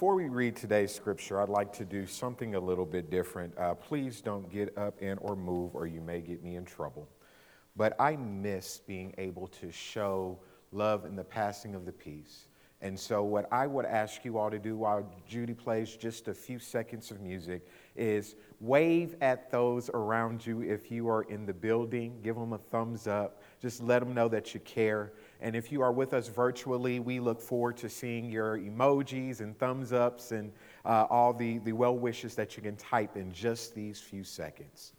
before we read today's scripture, I'd like to do something a little bit different. Uh, please don't get up and or move, or you may get me in trouble. But I miss being able to show love in the passing of the peace. And so, what I would ask you all to do while Judy plays just a few seconds of music is wave at those around you if you are in the building. Give them a thumbs up. Just let them know that you care. And if you are with us virtually, we look forward to seeing your emojis and thumbs ups and uh, all the, the well wishes that you can type in just these few seconds.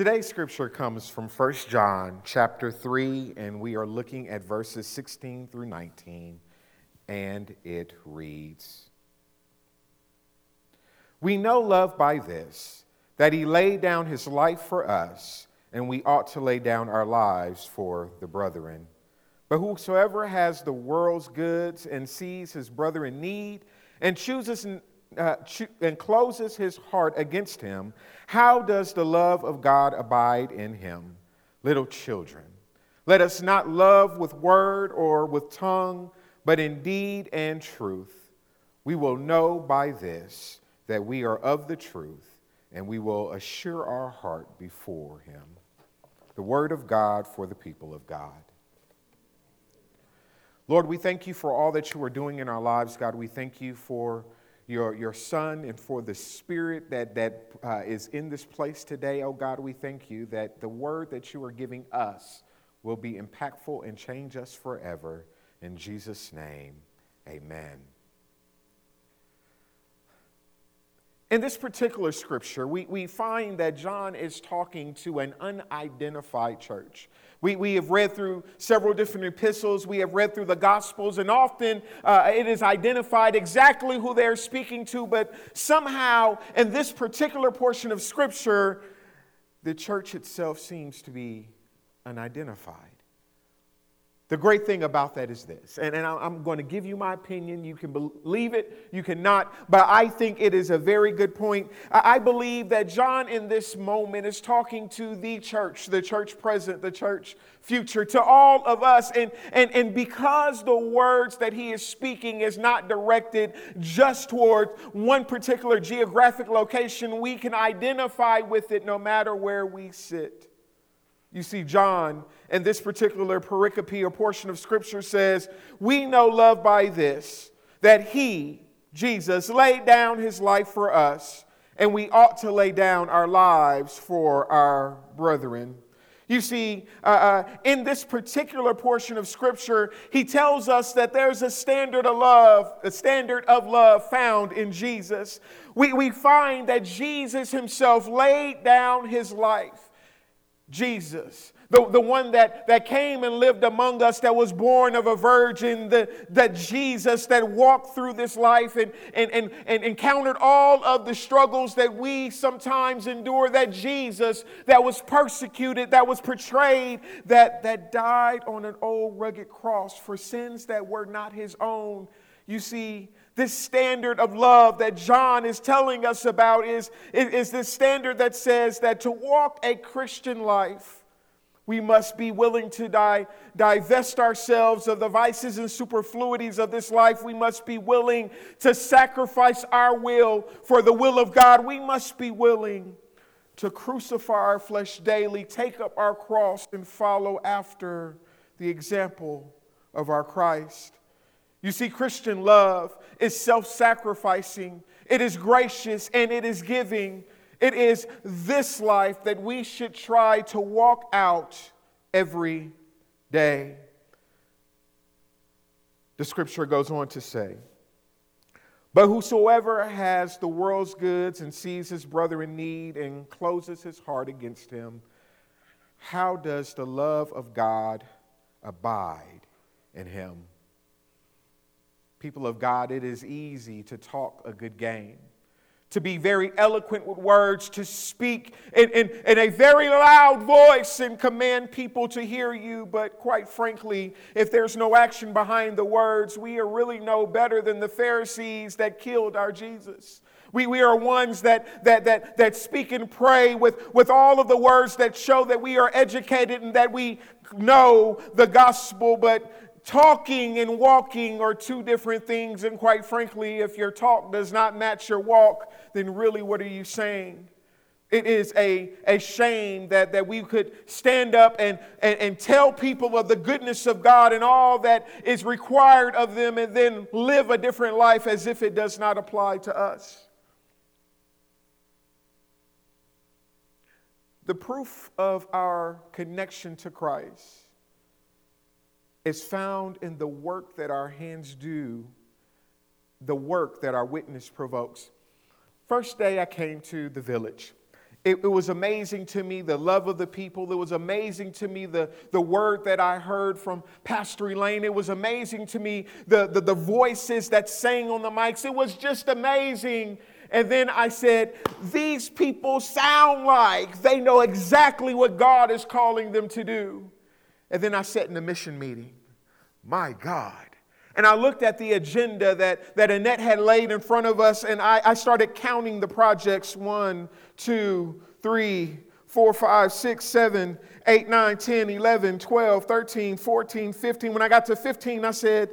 Today's scripture comes from 1 John chapter 3, and we are looking at verses 16 through 19, and it reads We know love by this, that he laid down his life for us, and we ought to lay down our lives for the brethren. But whosoever has the world's goods and sees his brother in need, and chooses uh, and closes his heart against him, how does the love of God abide in him? Little children, let us not love with word or with tongue, but in deed and truth. We will know by this that we are of the truth, and we will assure our heart before him. The word of God for the people of God. Lord, we thank you for all that you are doing in our lives, God. We thank you for your, your son and for the spirit that, that uh, is in this place today. Oh God, we thank you that the word that you are giving us will be impactful and change us forever. In Jesus' name, amen. In this particular scripture, we, we find that John is talking to an unidentified church. We, we have read through several different epistles, we have read through the Gospels, and often uh, it is identified exactly who they're speaking to, but somehow in this particular portion of Scripture, the church itself seems to be unidentified. The great thing about that is this, and, and I'm going to give you my opinion. You can believe it, you cannot, but I think it is a very good point. I believe that John in this moment is talking to the church, the church present, the church future, to all of us. And, and, and because the words that he is speaking is not directed just toward one particular geographic location, we can identify with it no matter where we sit. You see, John, in this particular pericope or portion of scripture, says, We know love by this, that he, Jesus, laid down his life for us, and we ought to lay down our lives for our brethren. You see, uh, uh, in this particular portion of Scripture, he tells us that there's a standard of love, a standard of love found in Jesus. We, we find that Jesus himself laid down his life. Jesus, the, the one that, that came and lived among us, that was born of a virgin, the, that Jesus that walked through this life and, and, and, and encountered all of the struggles that we sometimes endure, that Jesus that was persecuted, that was portrayed, that, that died on an old rugged cross for sins that were not his own. You see, this standard of love that John is telling us about is, is, this standard that says that to walk a Christian life, we must be willing to die, divest ourselves of the vices and superfluities of this life. We must be willing to sacrifice our will for the will of God. We must be willing to crucify our flesh daily, take up our cross, and follow after the example of our Christ. You see, Christian love is self sacrificing, it is gracious, and it is giving. It is this life that we should try to walk out every day. The scripture goes on to say, But whosoever has the world's goods and sees his brother in need and closes his heart against him, how does the love of God abide in him? People of God, it is easy to talk a good game to be very eloquent with words, to speak in, in, in, a very loud voice and command people to hear you. But quite frankly, if there's no action behind the words, we are really no better than the Pharisees that killed our Jesus. We, we are ones that, that, that, that speak and pray with, with all of the words that show that we are educated and that we know the gospel, but talking and walking are two different things. And quite frankly, if your talk does not match your walk, then really what are you saying? It is a, a shame that, that we could stand up and, and, and tell people of the goodness of God and all that is required of them and then live a different life as if it does not apply to us. The proof of our connection to Christ is found in the work that our hands do, the work that our witness provokes. First day I came to the village. It, it, was amazing to me the love of the people. It was amazing to me the, the word that I heard from Pastor Elaine. It was amazing to me the, the, the voices that sang on the mics. It was just amazing. And then I said, These people sound like they know exactly what God is calling them to do. And then I sat in a mission meeting. My God. And I looked at the agenda that, that Annette had laid in front of us, and I, I started counting the projects one, two, three, four, five, six, seven, eight, nine, 10, 11, 12, 13, 14, 15. When I got to 15, I said,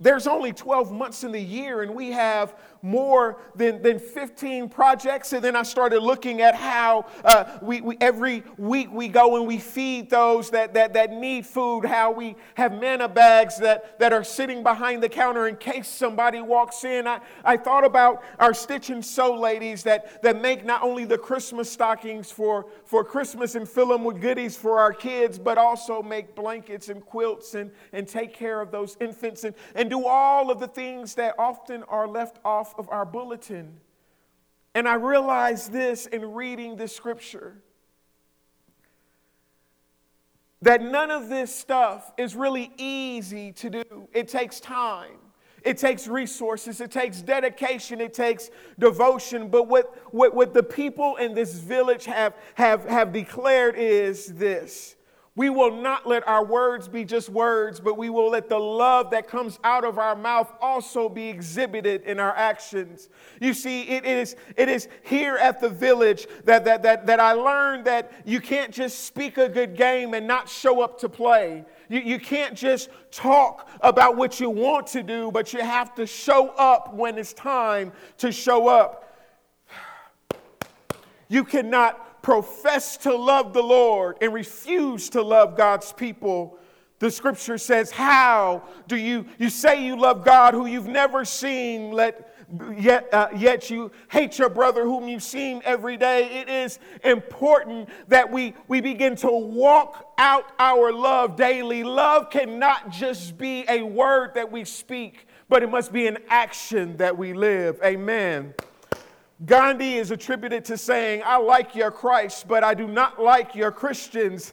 There's only 12 months in the year, and we have more than, than 15 projects. And then I started looking at how uh, we, we, every week we go and we feed those that, that, that need food, how we have manna bags that, that are sitting behind the counter in case somebody walks in. I, I thought about our stitch and sew ladies that, that make not only the Christmas stockings for, for Christmas and fill them with goodies for our kids, but also make blankets and quilts and, and take care of those infants and, and do all of the things that often are left off of our bulletin. And I realized this in reading the scripture that none of this stuff is really easy to do. It takes time, it takes resources, it takes dedication, it takes devotion. But what, what, what the people in this village have, have, have declared is this we will not let our words be just words, but we will let the love that comes out of our mouth also be exhibited in our actions. You see, it is, it is here at the village that, that, that, that I learned that you can't just speak a good game and not show up to play. You, you can't just talk about what you want to do, but you have to show up when it's time to show up. You cannot profess to love the Lord and refuse to love God's people, the scripture says, How do you, you say you love God who you've never seen, let, yet, uh, yet you hate your brother whom you've seen every day? It is important that we, we begin to walk out our love daily. Love cannot just be a word that we speak, but it must be an action that we live. Amen. Gandhi is attributed to saying, I like your Christ, but I do not like your Christians.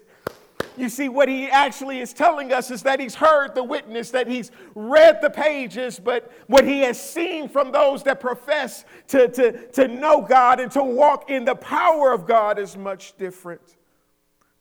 You see, what he actually is telling us is that he's heard the witness, that he's read the pages, but what he has seen from those that profess to, to, to know God and to walk in the power of God is much different.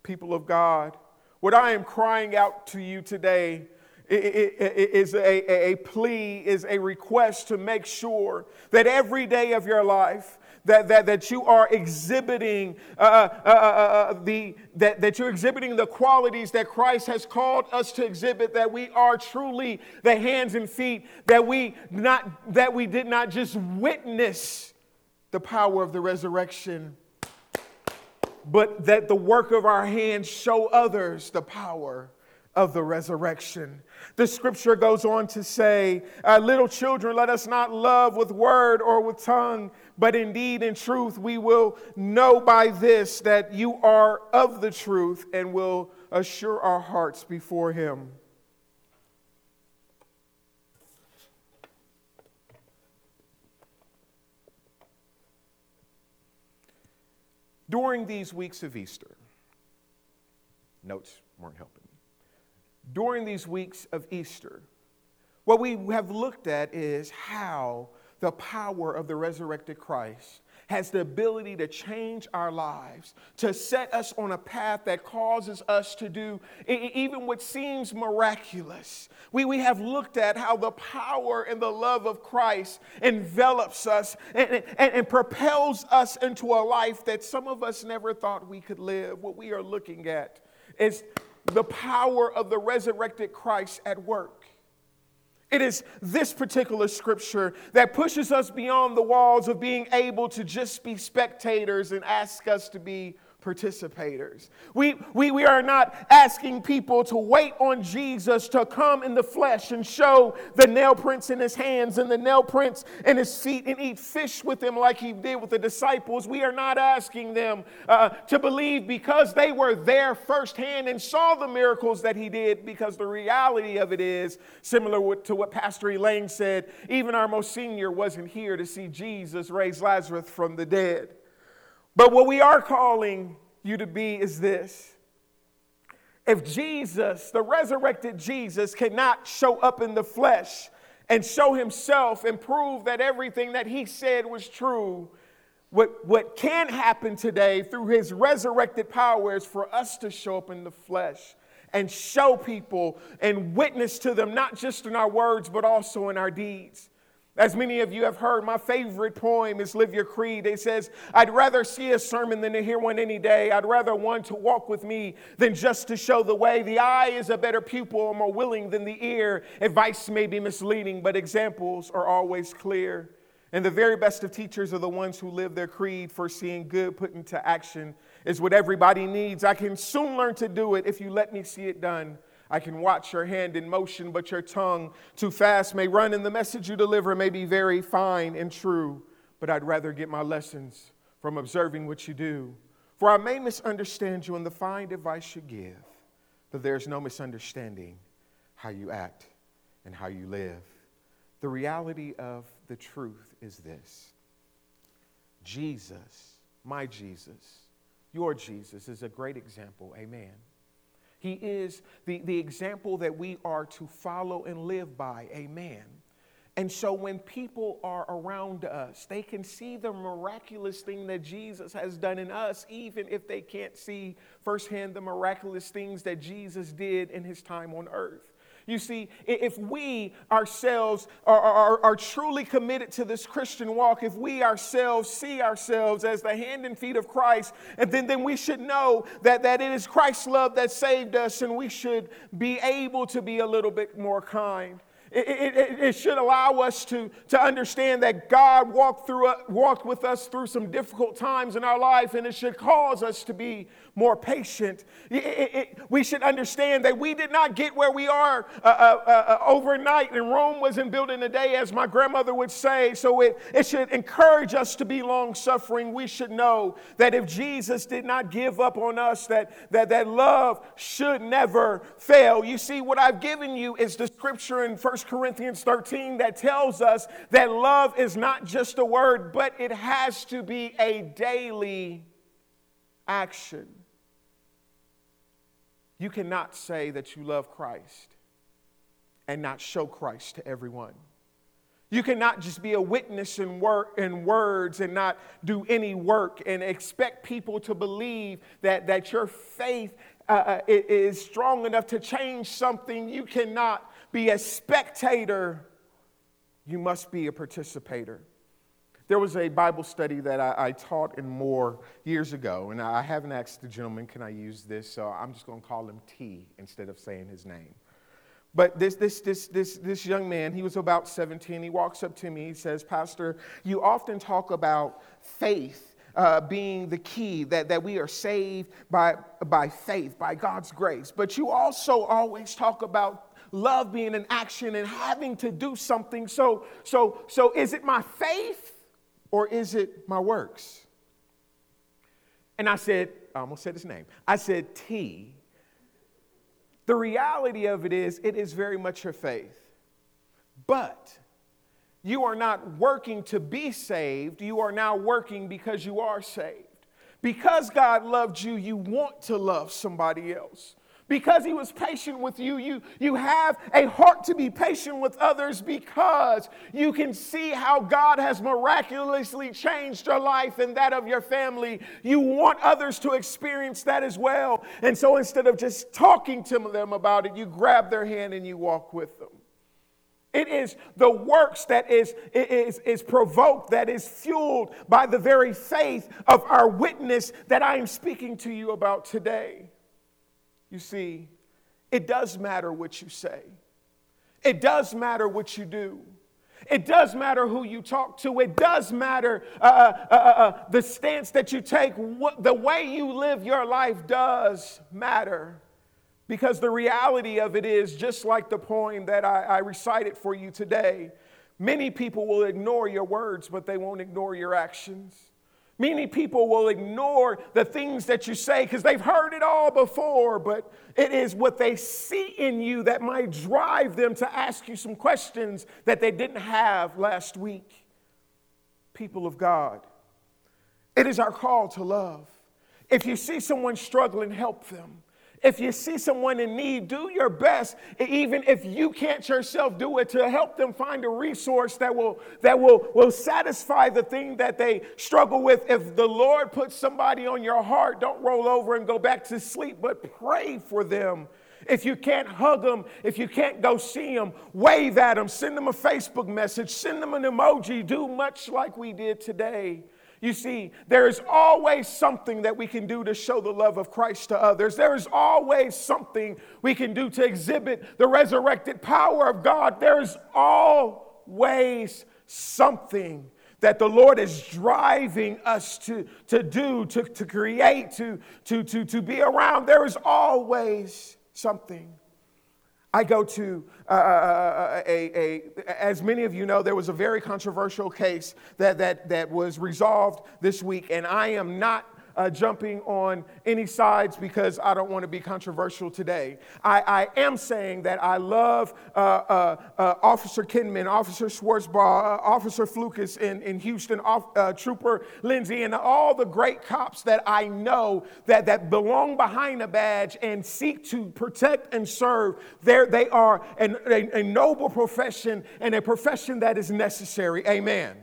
People of God, what I am crying out to you today is a, a plea, is a request to make sure that every day of your life, that, that, that you are exhibiting uh, uh, uh, uh, uh, the that, that you're exhibiting the qualities that Christ has called us to exhibit, that we are truly the hands and feet, that we not that we did not just witness the power of the resurrection, but that the work of our hands show others the power of the resurrection. The scripture goes on to say, uh, Little children, let us not love with word or with tongue, but indeed in truth we will know by this that you are of the truth and will assure our hearts before Him. During these weeks of Easter, notes weren't helping. During these weeks of Easter, what we have looked at is how the power of the resurrected Christ has the ability to change our lives, to set us on a path that causes us to do even what seems miraculous. We, we have looked at how the power and the love of Christ envelops us and, and, and propels us into a life that some of us never thought we could live. What we are looking at is the power of the resurrected Christ at work. It is this particular scripture that pushes us beyond the walls of being able to just be spectators and ask us to be participators. We, we, we are not asking people to wait on Jesus to come in the flesh and show the nail prints in his hands and the nail prints in his feet and eat fish with him like he did with the disciples. We are not asking them uh, to believe because they were there firsthand and saw the miracles that he did, because the reality of it is similar to what Pastor Elaine said even our most senior wasn't here to see Jesus raise Lazarus from the dead. But what we are calling you to be is this. If Jesus, the resurrected Jesus, cannot show up in the flesh and show himself and prove that everything that he said was true, what, what can happen today through his resurrected power is for us to show up in the flesh and show people and witness to them, not just in our words, but also in our deeds. As many of you have heard, my favorite poem is Live Your Creed. It says, I'd rather see a sermon than to hear one any day. I'd rather one to walk with me than just to show the way. The eye is a better pupil, more willing than the ear. Advice may be misleading, but examples are always clear. And the very best of teachers are the ones who live their creed, for seeing good put into action is what everybody needs. I can soon learn to do it if you let me see it done. I can watch your hand in motion, but your tongue too fast may run, and the message you deliver may be very fine and true. But I'd rather get my lessons from observing what you do. For I may misunderstand you in the fine advice you give, but there's no misunderstanding how you act and how you live. The reality of the truth is this Jesus, my Jesus, your Jesus, is a great example. Amen. He is the, the example that we are to follow and live by. Amen. And so when people are around us, they can see the miraculous thing that Jesus has done in us, even if they can't see firsthand the miraculous things that Jesus did in his time on earth. You see, if we ourselves are, are, are, truly committed to this Christian walk, if we ourselves see ourselves as the hand and feet of Christ, and then, then we should know that, that it is Christ's love that saved us, and we should be able to be a little bit more kind. It, it, it, should allow us to, to understand that God walked, through, walked with us through some difficult times in our life, and it should cause us to be more patient. we should understand that we did not get where we are uh, uh, uh, uh, overnight, and Rome wasn't built in a day, as my grandmother would say. So it, it should encourage us to be long suffering. We should know that if Jesus did not give up on us, that, that, that love should never fail. You see, what I've given you is the scripture in 1 Corinthians 13 that tells us that love is not just a word, but it has to be a daily action. You cannot say that you love Christ and not show Christ to everyone. You cannot just be a witness in, wor- in words and not do any work and expect people to believe that, that your faith uh, uh is strong enough to change something. You cannot be a spectator, you must be a participator. There was a Bible study that I, I, taught in Moore years ago, and I haven't asked the gentleman, can I use this? So I'm just going to call him T instead of saying his name. But this, this, this, this, this young man, he was about 17. He walks up to me. He says, Pastor, you often talk about faith uh, being the key, that, that we are saved by, by faith, by God's grace. But you also always talk about love being an action and having to do something. So, so, so is it my faith? or is it my works? And I said, I almost said his name. I said, T. The reality of it is, it is very much your faith. But you are not working to be saved, you are now working because you are saved. Because God loved you, you want to love somebody else. Because he was patient with you, you, you have a heart to be patient with others because you can see how God has miraculously changed your life and that of your family. You want others to experience that as well. And so instead of just talking to them about it, you grab their hand and you walk with them. It is the works that is, is, is provoked, that is fueled by the very faith of our witness that I am speaking to you about today. You see, it does matter what you say, it does matter what you do. It does matter who you talk to. It does matter uh, uh, uh, uh the stance that you take. What, the way you live your life does matter. Because the reality of it is, just like the poem that I, I recited for you today, many people will ignore your words, but they won't ignore your actions. Many people will ignore the things that you say because they've heard it all before, but it is what they see in you that might drive them to ask you some questions that they didn't have last week. People of God, it is our call to love. If you see someone struggling, help them. If you see someone in need, do your best, even if you can't yourself do it, to help them find a resource that will, that will, will satisfy the thing that they struggle with. If the Lord puts somebody on your heart, don't roll over and go back to sleep, but pray for them. If you can't hug them, if you can't go see them, wave at them, send them a Facebook message, send them an emoji, do much like we did today. You see, there is always something that we can do to show the love of Christ to others. There is always something we can do to exhibit the resurrected power of God. There is always something that the Lord is driving us to, to do, to, to create, to, to, to, to be around. There is always something. I go to uh, uh, uh, a, a, as many of you know, there was a very controversial case that, that, that was resolved this week, and I am not uh, jumping on any sides because I don't want to be controversial today. I, I am saying that I love uh, uh, uh Officer Kinman, Officer Schwartzbaugh, uh, Officer Flukas in, in Houston, off, uh, Trooper Lindsay, and all the great cops that I know that, that belong behind a badge and seek to protect and serve. They're, they are an, a, a noble profession and a profession that is necessary. Amen.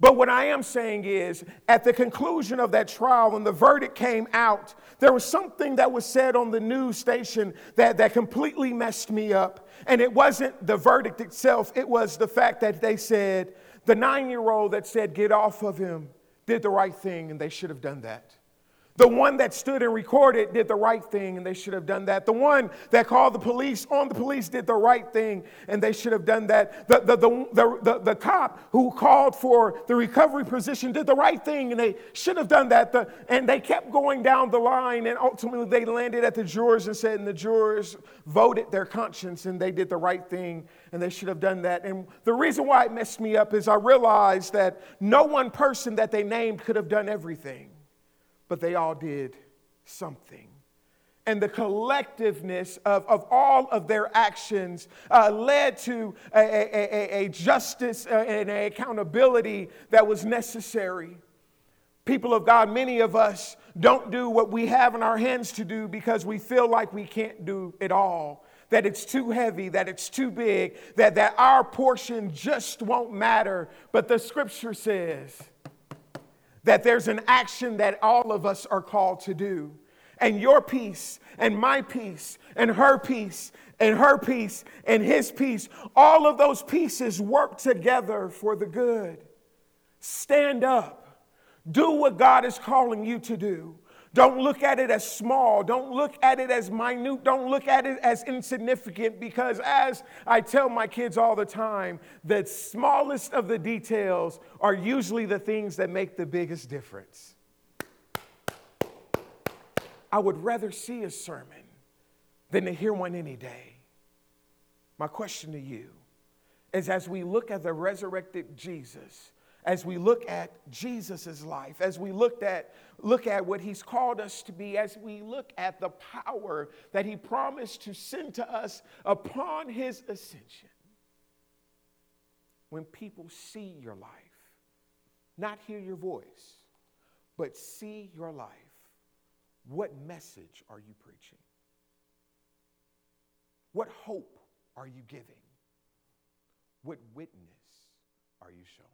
But what I am saying is, at the conclusion of that trial, when the verdict came out, there was something that was said on the news station that, that completely messed me up. And it wasn't the verdict itself, it was the fact that they said the nine year old that said, Get off of him, did the right thing, and they should have done that. The one that stood and recorded did the right thing and they should have done that. The one that called the police on the police did the right thing and they should have done that. The, the, the, the, the, the cop who called for the recovery position did the right thing and they should have done that. The, and they kept going down the line and ultimately they landed at the jurors and said, and the jurors voted their conscience and they did the right thing and they should have done that. And the reason why it messed me up is I realized that no one person that they named could have done everything but they all did something. And the collectiveness of, of all of their actions uh, led to a, a, a, a justice uh, and an accountability that was necessary. People of God, many of us don't do what we have in our hands to do because we feel like we can't do it all, that it's too heavy, that it's too big, that, that our portion just won't matter. But the scripture says, that there's an action that all of us are called to do. And your piece and my piece and her piece and her piece and his piece, all of those pieces work together for the good. Stand up. Do what God is calling you to do. Don't look at it as small. Don't look at it as minute. Don't look at it as insignificant because, as I tell my kids all the time, the smallest of the details are usually the things that make the biggest difference. I would rather see a sermon than to hear one any day. My question to you is as we look at the resurrected Jesus, as we look at Jesus' life, as we looked at, look at what he's called us to be, as we look at the power that he promised to send to us upon his ascension. When people see your life, not hear your voice, but see your life. What message are you preaching? What hope are you giving? What witness are you showing?